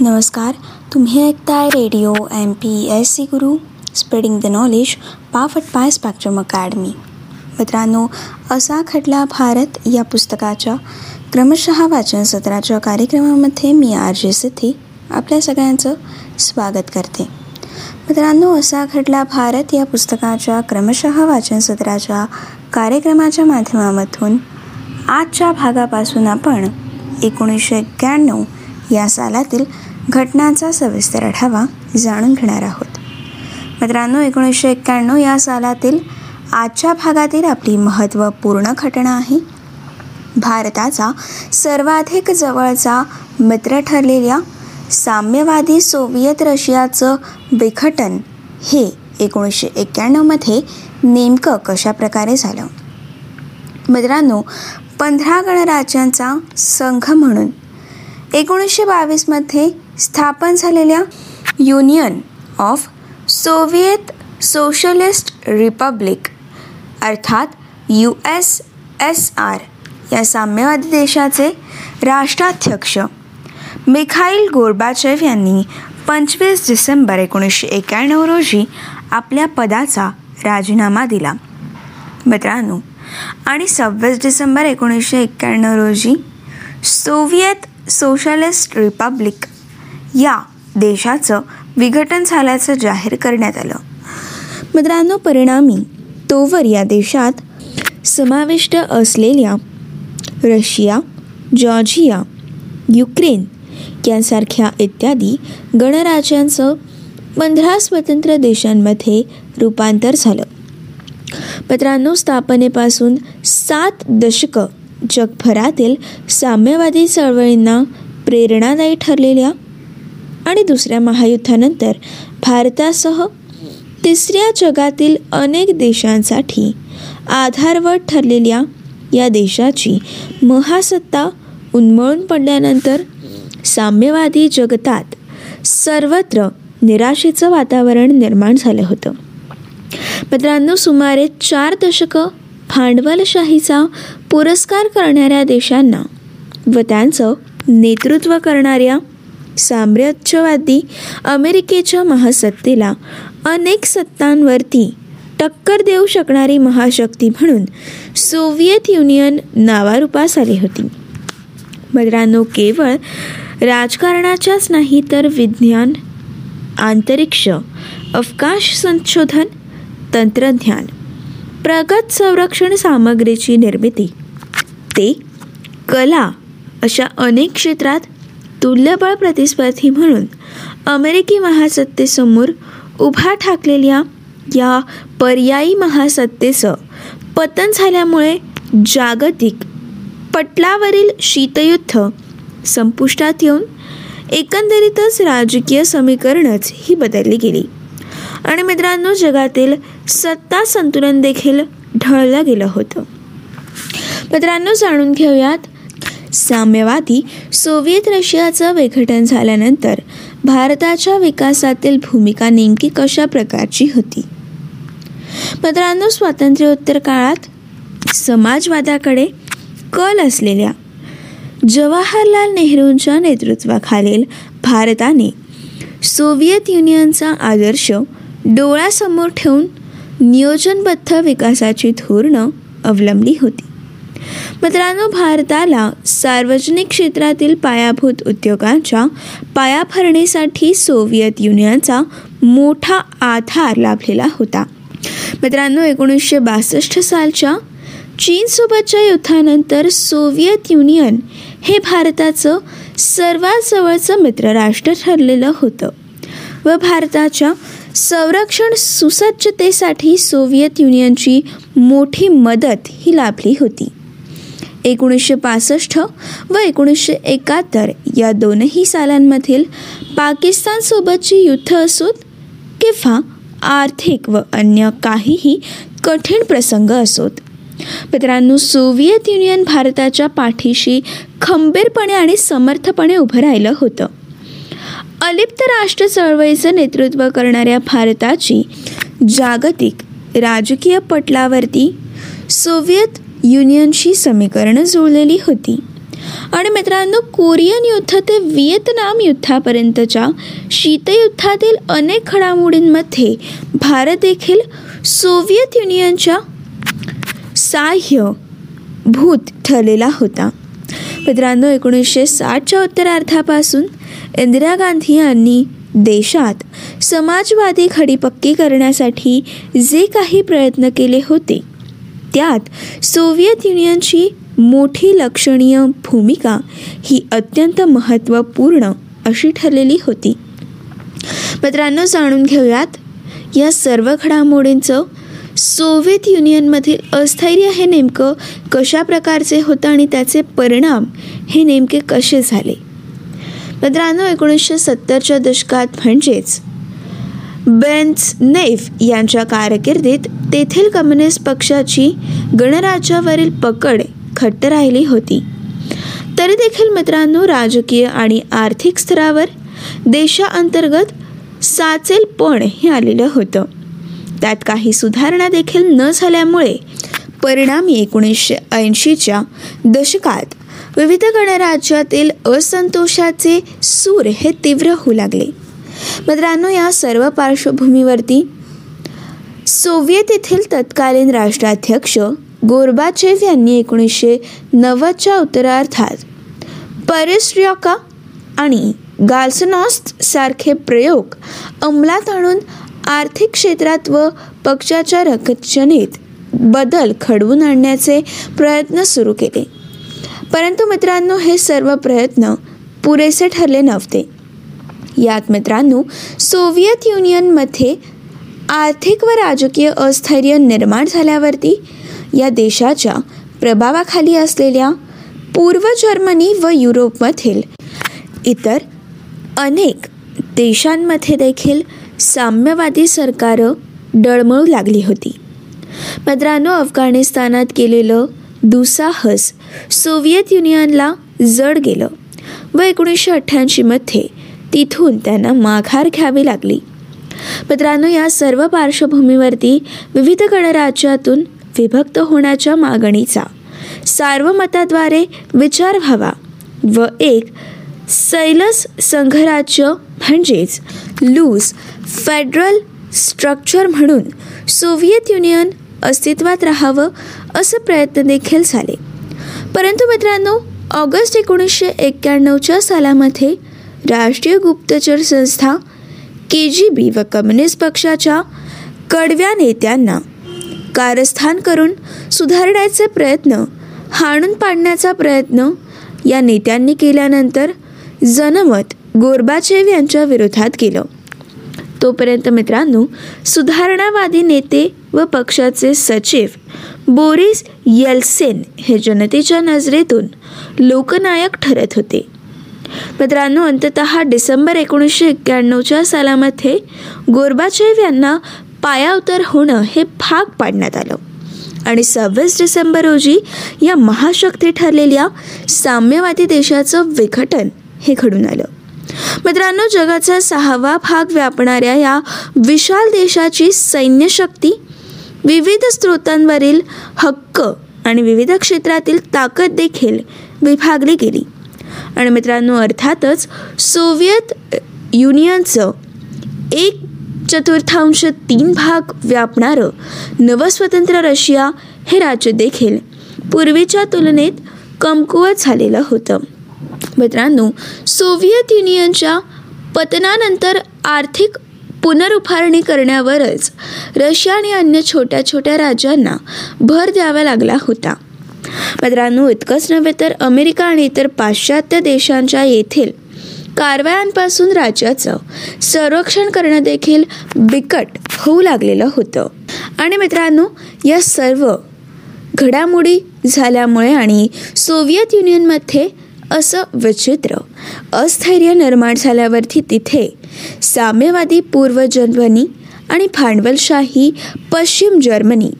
नमस्कार तुम्ही ऐकताय radio M P S C Guru spreading the knowledge powered by Spectrum Academy. मित्रांनो असा खटला भारत या पुस्तकाच्या क्रमशः वाचन सत्राच्या कार्यक्रमामध्ये मी आर जे सिद्धी आपल्या सगळ्यांचं स्वागत करते. मित्रांनो असा खटला भारत या पुस्तकाच्या क्रमशः वाचन सत्राच्या कार्यक्रमाच्या माध्यमामधून आजच्या भागापासून आपण एकोणीसशे एक्क्याण्णव या सालातील घटनांचा सविस्तर आढावा जाणून घेणार आहोत. मित्रांनो एकोणीसशे एक्क्याण्णव या सालातील आजच्या भागातील आपली महत्त्वपूर्ण घटना आहे. भारताचा सर्वाधिक जवळचा मित्र ठरलेल्या साम्यवादी सोव्हिएत रशियाचं विघटन हे एकोणीसशे एक्क्याण्णवमध्ये नेमकं कशाप्रकारे झालं? मित्रांनो पंधरा गणराज्यांचा संघ म्हणून एकोणीसशे बावीसमध्ये स्थापन झालेल्या Union of Soviet Socialist Republic अर्थात यू एस एस आर या साम्यवादी देशाचे राष्ट्राध्यक्ष मिखाईल गोर्बाचेव यांनी पंचवीस डिसेंबर एकोणीसशे एक्याण्णव रोजी आपल्या पदाचा राजीनामा दिला. मित्रांनो आणि सव्वीस डिसेंबर एकोणीसशे एक्क्याण्णव रोजी सोव्हिएत सोशलिस्ट रिपब्लिक या देशाचं विघटन झाल्याचं जाहीर करण्यात आलं. मित्रांनो परिणामी तोवर या देशात समाविष्ट असलेल्या रशिया जॉर्जिया युक्रेन यांसारख्या इत्यादी गणराज्यांचं पंधरा स्वतंत्र देशांमध्ये रूपांतर झालं. मित्रांनो स्थापनेपासून सात दशकं जगभरातील साम्यवादी चळवळींना प्रेरणादायी ठरलेल्या आणि दुसऱ्या महायुद्धानंतर भारतासह तिसऱ्या जगातील अनेक देशांसाठी आधारवट ठरलेल्या या देशाची महासत्ता उन्मळून पडल्यानंतर साम्यवादी जगतात सर्वत्र निराशेचं वातावरण निर्माण झालं होतं. मित्रांनो सुमारे चार दशकं भांडवलशाहीचा पुरस्कार करणाऱ्या देशांना व त्यांचं नेतृत्व करणाऱ्या साम्राज्यवादी अमेरिकेच्या महासत्तेला अनेक सत्तांवरती टक्कर देऊ शकणारी महाशक्ती म्हणून सोव्हिएत युनियन नावारूपास आली होती. मित्रांनो केवळ राजकारणाच्याच नाही तर विज्ञान अंतरिक्ष अवकाश संशोधन तंत्रज्ञान प्रगत संरक्षण सामग्रीची निर्मिती. ते कला अशा अनेक क्षेत्रात तुल्यबळ प्रतिस्पर्धी म्हणून अमेरिकी महासत्तेसमोर उभा ठाकलेल्या या पर्यायी महासत्तेचं पतन झाल्यामुळे जागतिक पटलावरील शीतयुद्ध संपुष्टात येऊन एकंदरीतच राजकीय समीकरणच ही बदलली गेली. आणि मित्रांनो जगातील सत्ता संतुलन देखील ढळलं गेलं होतं. मित्रांनो जाणून घेऊयात. साम्यवादी सोव्हिएत रशियाचं विघटन झाल्यानंतर भारताच्या विकासातील भूमिका नेमकी कशा प्रकारची होती? मित्रांनो स्वातंत्र्योत्तर काळात समाजवादाकडे कल असलेल्या जवाहरलाल नेहरूंच्या नेतृत्वाखालील भारताने सोव्हिएत युनियनचा आदर्श डोळ्यासमोर ठेवून नियोजनबद्ध विकासाची धोरणं अवलंबली होती. मित्रांनो भारताला सार्वजनिक क्षेत्रातील पायाभूत उद्योगांच्या पायाभरणीसाठी सोव्हिएत युनियनचा मोठा आधार लाभलेला होता. मित्रांनो एकोणीसशे बासष्ट सालच्या चीनसोबतच्या युद्धानंतर सोव्हिएत युनियन हे भारताचं सर्वात जवळचं मित्रराष्ट्र ठरलेलं होतं व भारताच्या संरक्षण सुसज्जतेसाठी सोव्हिएत युनियनची मोठी मदत ही लाभली होती. एकोणीसशे पासष्ट व एकोणीसशे एकाहत्तर या दोनही सालांमधील पाकिस्तानसोबतची युद्ध असोत किंवा आर्थिक व अन्य काहीही कठीण प्रसंग असोत. मित्रांनो सोव्हिएत युनियन भारताच्या पाठीशी खंबीरपणे आणि समर्थपणे उभं राहिलं होतं. अलिप्त राष्ट्र चळवळीचं नेतृत्व करणाऱ्या भारताची जागतिक राजकीय पटलावरती सोव्हिएत युनियनशी समीकरणं जुळलेली होती. आणि मित्रांनो कोरियन युद्ध ते व्हिएतनाम युद्धापर्यंतच्या शीतयुद्धातील अनेक घडामोडींमध्ये भारत देखील सोव्हिएत युनियनच्या साह्य भूत ठरलेला होता. मित्रांनो एकोणीसशे साठच्या उत्तरार्धापासून इंदिरा गांधी यांनी देशात समाजवादी खडीपक्की करण्यासाठी जे काही प्रयत्न केले होते त्यात सोव्हिएत युनियनची मोठी लक्षणीय भूमिका ही अत्यंत महत्त्वपूर्ण अशी ठरलेली होती. मित्रांनो जाणून घेऊयात या सर्व घडामोडींचं सोव्हिएत युनियनमधील अस्थैर्य हे नेमकं कशा प्रकारचे होतं आणि त्याचे परिणाम हे नेमके कसे झाले? मित्रांनो एकोणीसशे सत्तरच्या दशकात म्हणजेच बेन्स नेफ यांच्या कारकिर्दीत तेथील कम्युनिस्ट पक्षाची गणराज्यावरील पकड खट्ट राहिली होती. तरी देखील मित्रांनो राजकीय आणि आर्थिक स्तरावर देशाअंतर्गत साचेलपण हे आलेलं होतं. त्यात काही सुधारणा देखील न झाल्यामुळे परिणामी एकोणीसशे ऐंशीच्या दशकात विविध गणराज्यातील असंतोषाचे सूर हे तीव्र होऊ लागले. मित्रांनो या सर्व पार्श्वभूमीवरती सोव्हिएत येथील तत्कालीन राष्ट्राध्यक्ष गोरबाचेव यांनी एकोणीसशे नव्वदच्या उत्तरार्थात परेस्ट्रियोका आणि गार्सनॉस्ट सारखे प्रयोग अंमलात आणून आर्थिक क्षेत्रात व पक्षाच्या रचनेत बदल घडवून आणण्याचे प्रयत्न सुरू केले. परंतु मित्रांनो हे सर्व प्रयत्न पुरेसे ठरले नव्हते. यात मित्रांनो सोव्हिएत युनियनमध्ये आर्थिक व राजकीय अस्थैर्य निर्माण झाल्यावरती या देशाच्या प्रभावाखाली असलेल्या पूर्व जर्मनी व युरोपमधील इतर अनेक देशांमध्ये देखील साम्यवादी सरकारं डळमळू लागली होती. मित्रांनो अफगाणिस्तानात केलेलं दुसाहस सोव्हिएत युनियनला जड गेलं व एकोणीसशे अठ्ठ्याऐंशीमध्ये तिथून त्यांना माघार घ्यावी लागली. मित्रांनो या सर्व पार्श्वभूमीवरती विविध गणराज्यातून विभक्त होण्याच्या मागणीचा सार्वमताद्वारे विचार व्हावा व एक सैलस संघराज्य म्हणजेच लूज फेडरल स्ट्रक्चर म्हणून सोव्हिएत युनियन अस्तित्वात राहावं असं प्रयत्न देखील झाले. परंतु मित्रांनो ऑगस्ट एकोणीसशे एक्क्याण्णवच्या सालामध्ये राष्ट्रीय गुप्तचर संस्था के जी बी व कम्युनिस्ट पक्षाच्या कडव्या नेत्यांना कारस्थान करून सुधारण्याचे प्रयत्न हाणून पाडण्याचा प्रयत्न या नेत्यांनी केल्यानंतर जनमत गोरबाचेव यांच्या विरोधात केलं तोपर्यंत मित्रांनो सुधारणावादी नेते व पक्षाचे सचिव बोरिस येल्सेन हे जनतेच्या नजरेतून लोकनायक ठरत होते. मित्रांनो अंतत डिसेंबर एकोणीसशे एक्क्याण्णवच्या सालामध्ये गोरबाचेव यांना पायाउतर होणं हे भाग पाडण्यात आलं. आणि सव्वीस डिसेंबर रोजी या महाशक्ती ठरलेल्या साम्यवादी देशाचं विघटन हे घडून आलं. मित्रांनो जगाचा सहावा भाग व्यापणाऱ्या या विशाल देशाची सैन्यशक्ती विविध स्रोतांवरील हक्क आणि विविध क्षेत्रातील ताकद देखील विभागली गेली. आणि मित्रांनो अर्थातच सोव्हिएत युनियनचं एक चतुर्थांश तीन भाग व्यापणारं नवस्वतंत्र रशिया हे राज्य देखील पूर्वीच्या तुलनेत कमकुवत झालेलं होतं. मित्रांनो सोव्हिएत युनियनच्या पतनानंतर आर्थिक पुनरुभारणी करण्यावरच रशिया आणि अन्य छोट्या छोट्या राज्यांना भर द्यावा लागला होता. मित्रांनो इतकंच नव्हे तर अमेरिका आणि इतर पाश्चात्य देशांच्या येथील कारवायांपासून राज्याचं संरक्षण करणं देखील बिकट होऊ लागलेलं होतं. आणि मित्रांनो या सर्व घडामोडी झाल्यामुळे आणि सोव्हिएत युनियनमध्ये असं विचित्र अस्थैर्य निर्माण झाल्यावरती तिथे साम्यवादी पूर्व जर्मनी आणि भांडवलशाही पश्चिम जर्मनी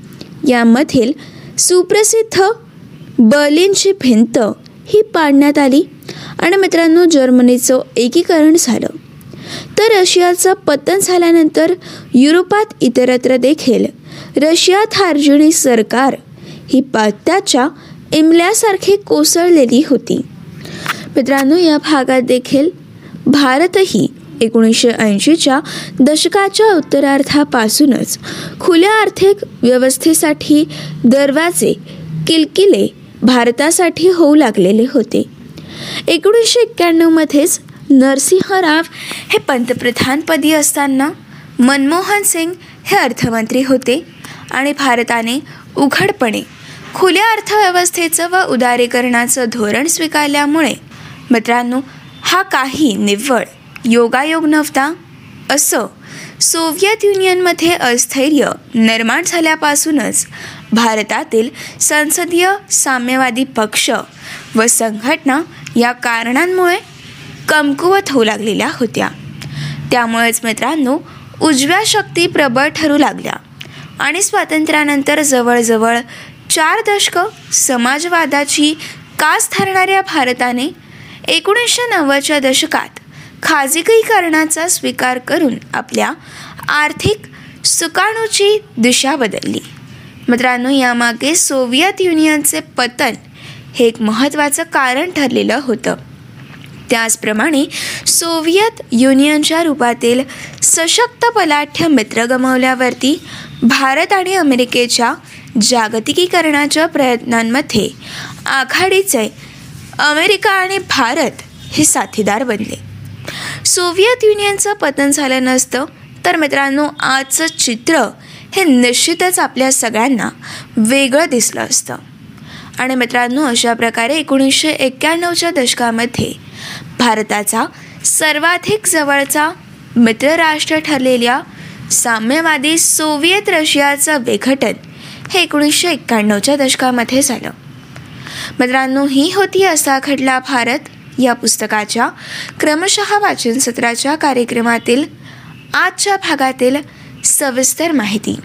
यामधील सुप्रसिद्ध बर्लिनची भिंत ही पाडण्यात आली आणि मित्रांनो जर्मनीचं एकीकरण झालं. तर रशियाचं पतन झाल्यानंतर युरोपात इतरत्र देखील रशिया थार्जिणी सरकार ही पात्याच्या इमल्यासारखी कोसळलेली होती. मित्रांनो या भागात देखील भारतही एकोणीसशे ऐंशीच्या दशकाच्या उत्तरार्धापासूनच खुल्या आर्थिक व्यवस्थेसाठी दरवाजे किलकिले भारतासाठी होऊ लागलेले होते. एकोणीसशे एक्क्याण्णवमध्येच नरसिंह राव हे पंतप्रधानपदी असताना मनमोहन सिंग हे अर्थमंत्री होते आणि भारताने उघडपणे खुल्या अर्थव्यवस्थेचं व उदारीकरणाचं धोरण स्वीकारल्यामुळे मित्रांनो हा काही निव्वळ योगायोग नव्हता. असं सोव्हिएत युनियनमध्ये अस्थैर्य निर्माण झाल्यापासूनच भारतातील संसदीय साम्यवादी पक्ष व संघटना या कारणांमुळे कमकुवत होऊ लागलेल्या होत्या. त्यामुळेच मित्रांनो उजव्या शक्ती प्रबळ ठरू लागल्या आणि स्वातंत्र्यानंतर जवळजवळ चार दशकं समाजवादाची कास धरणाऱ्या भारताने एकोणीसशे नव्वदच्या दशकात खाजगीकरणाचा स्वीकार करून आपल्या आर्थिक सुकाणूची दिशा बदलली. मित्रांनो यामागे सोव्हिएत युनियनचे पतन हे एक महत्त्वाचं कारण ठरलेलं होतं. त्याचप्रमाणे सोव्हिएत युनियनच्या रूपातील सशक्त बलाढ्य मित्र गमावल्यावरती भारत आणि अमेरिकेच्या जागतिकीकरणाच्या प्रयत्नांमध्ये आघाडीचे अमेरिका आणि भारत हे साथीदार बनले. सोव्हिएत युनियनचं पतन झालं नसतं तर मित्रांनो आजचं चित्र हे निश्चितच आपल्या सगळ्यांना वेगळं दिसलं असतं. आणि मित्रांनो अशा प्रकारे एकोणीसशे एक्क्याण्णवच्या दशकामध्ये भारताचा सर्वाधिक जवळचा मित्रराष्ट्र ठरलेल्या साम्यवादी सोव्हिएत रशियाचं विघटन हे एकोणीसशे एक्क्याण्णवच्या दशकामध्ये झालं. मित्रांनो ही होती असा घडला भारत या पुस्तकाच्या. क्रमशः वाचन सत्राच्या कार्यक्रमातील आजच्या भागातील सविस्तर माहिती.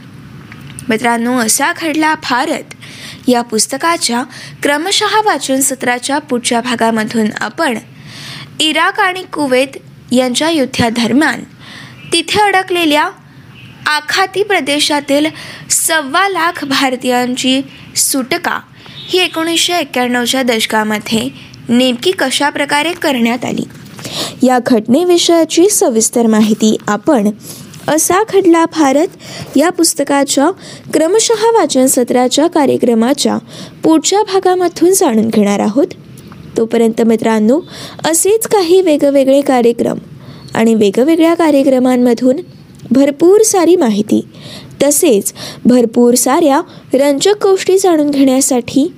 मित्रांनो असा घडला भारत या पुस्तकाच्या क्रमशः वाचन सत्राच्या पुढच्या भागामधून आपण इराक आणि कुवेत यांच्या युद्धादरम्यान तिथे अडकलेल्या आखाती प्रदेशातील सव्वा लाख भारतीयांची सुटका ही एकोणीसशे एक्क्याण्णवच्या दशकामध्ये नेमकी कशा प्रकारे करण्यात आली? या घटनेविषयाची सविस्तर माहिती आपण असा घडला भारत या पुस्तकाच्या क्रमशः वाचन सत्राच्या कार्यक्रमाच्या पुढच्या भागामधून जाणून घेणार आहोत. तोपर्यंत मित्रांनो असेच काही वेगवेगळे कार्यक्रम आणि वेगवेगळ्या कार्यक्रमांमधून भरपूर सारी माहिती तसेच भरपूर साऱ्या रंजक गोष्टी जाणून घेण्यासाठी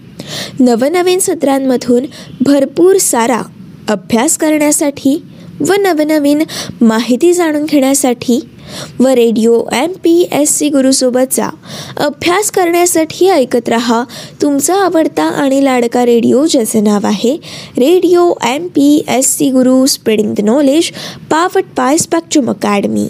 नवनवीन सत्रांमधून भरपूर सारा अभ्यास करण्यासाठी व नवनवीन माहिती जाणून घेण्यासाठी व radio M P S C गुरुसोबतचा अभ्यास करण्यासाठी ऐकत रहा. तुमचा आवडता आणि लाडका रेडिओ ज्याचं नाव आहे radio M P S C Guru spreading the knowledge powered by Spectrum academy.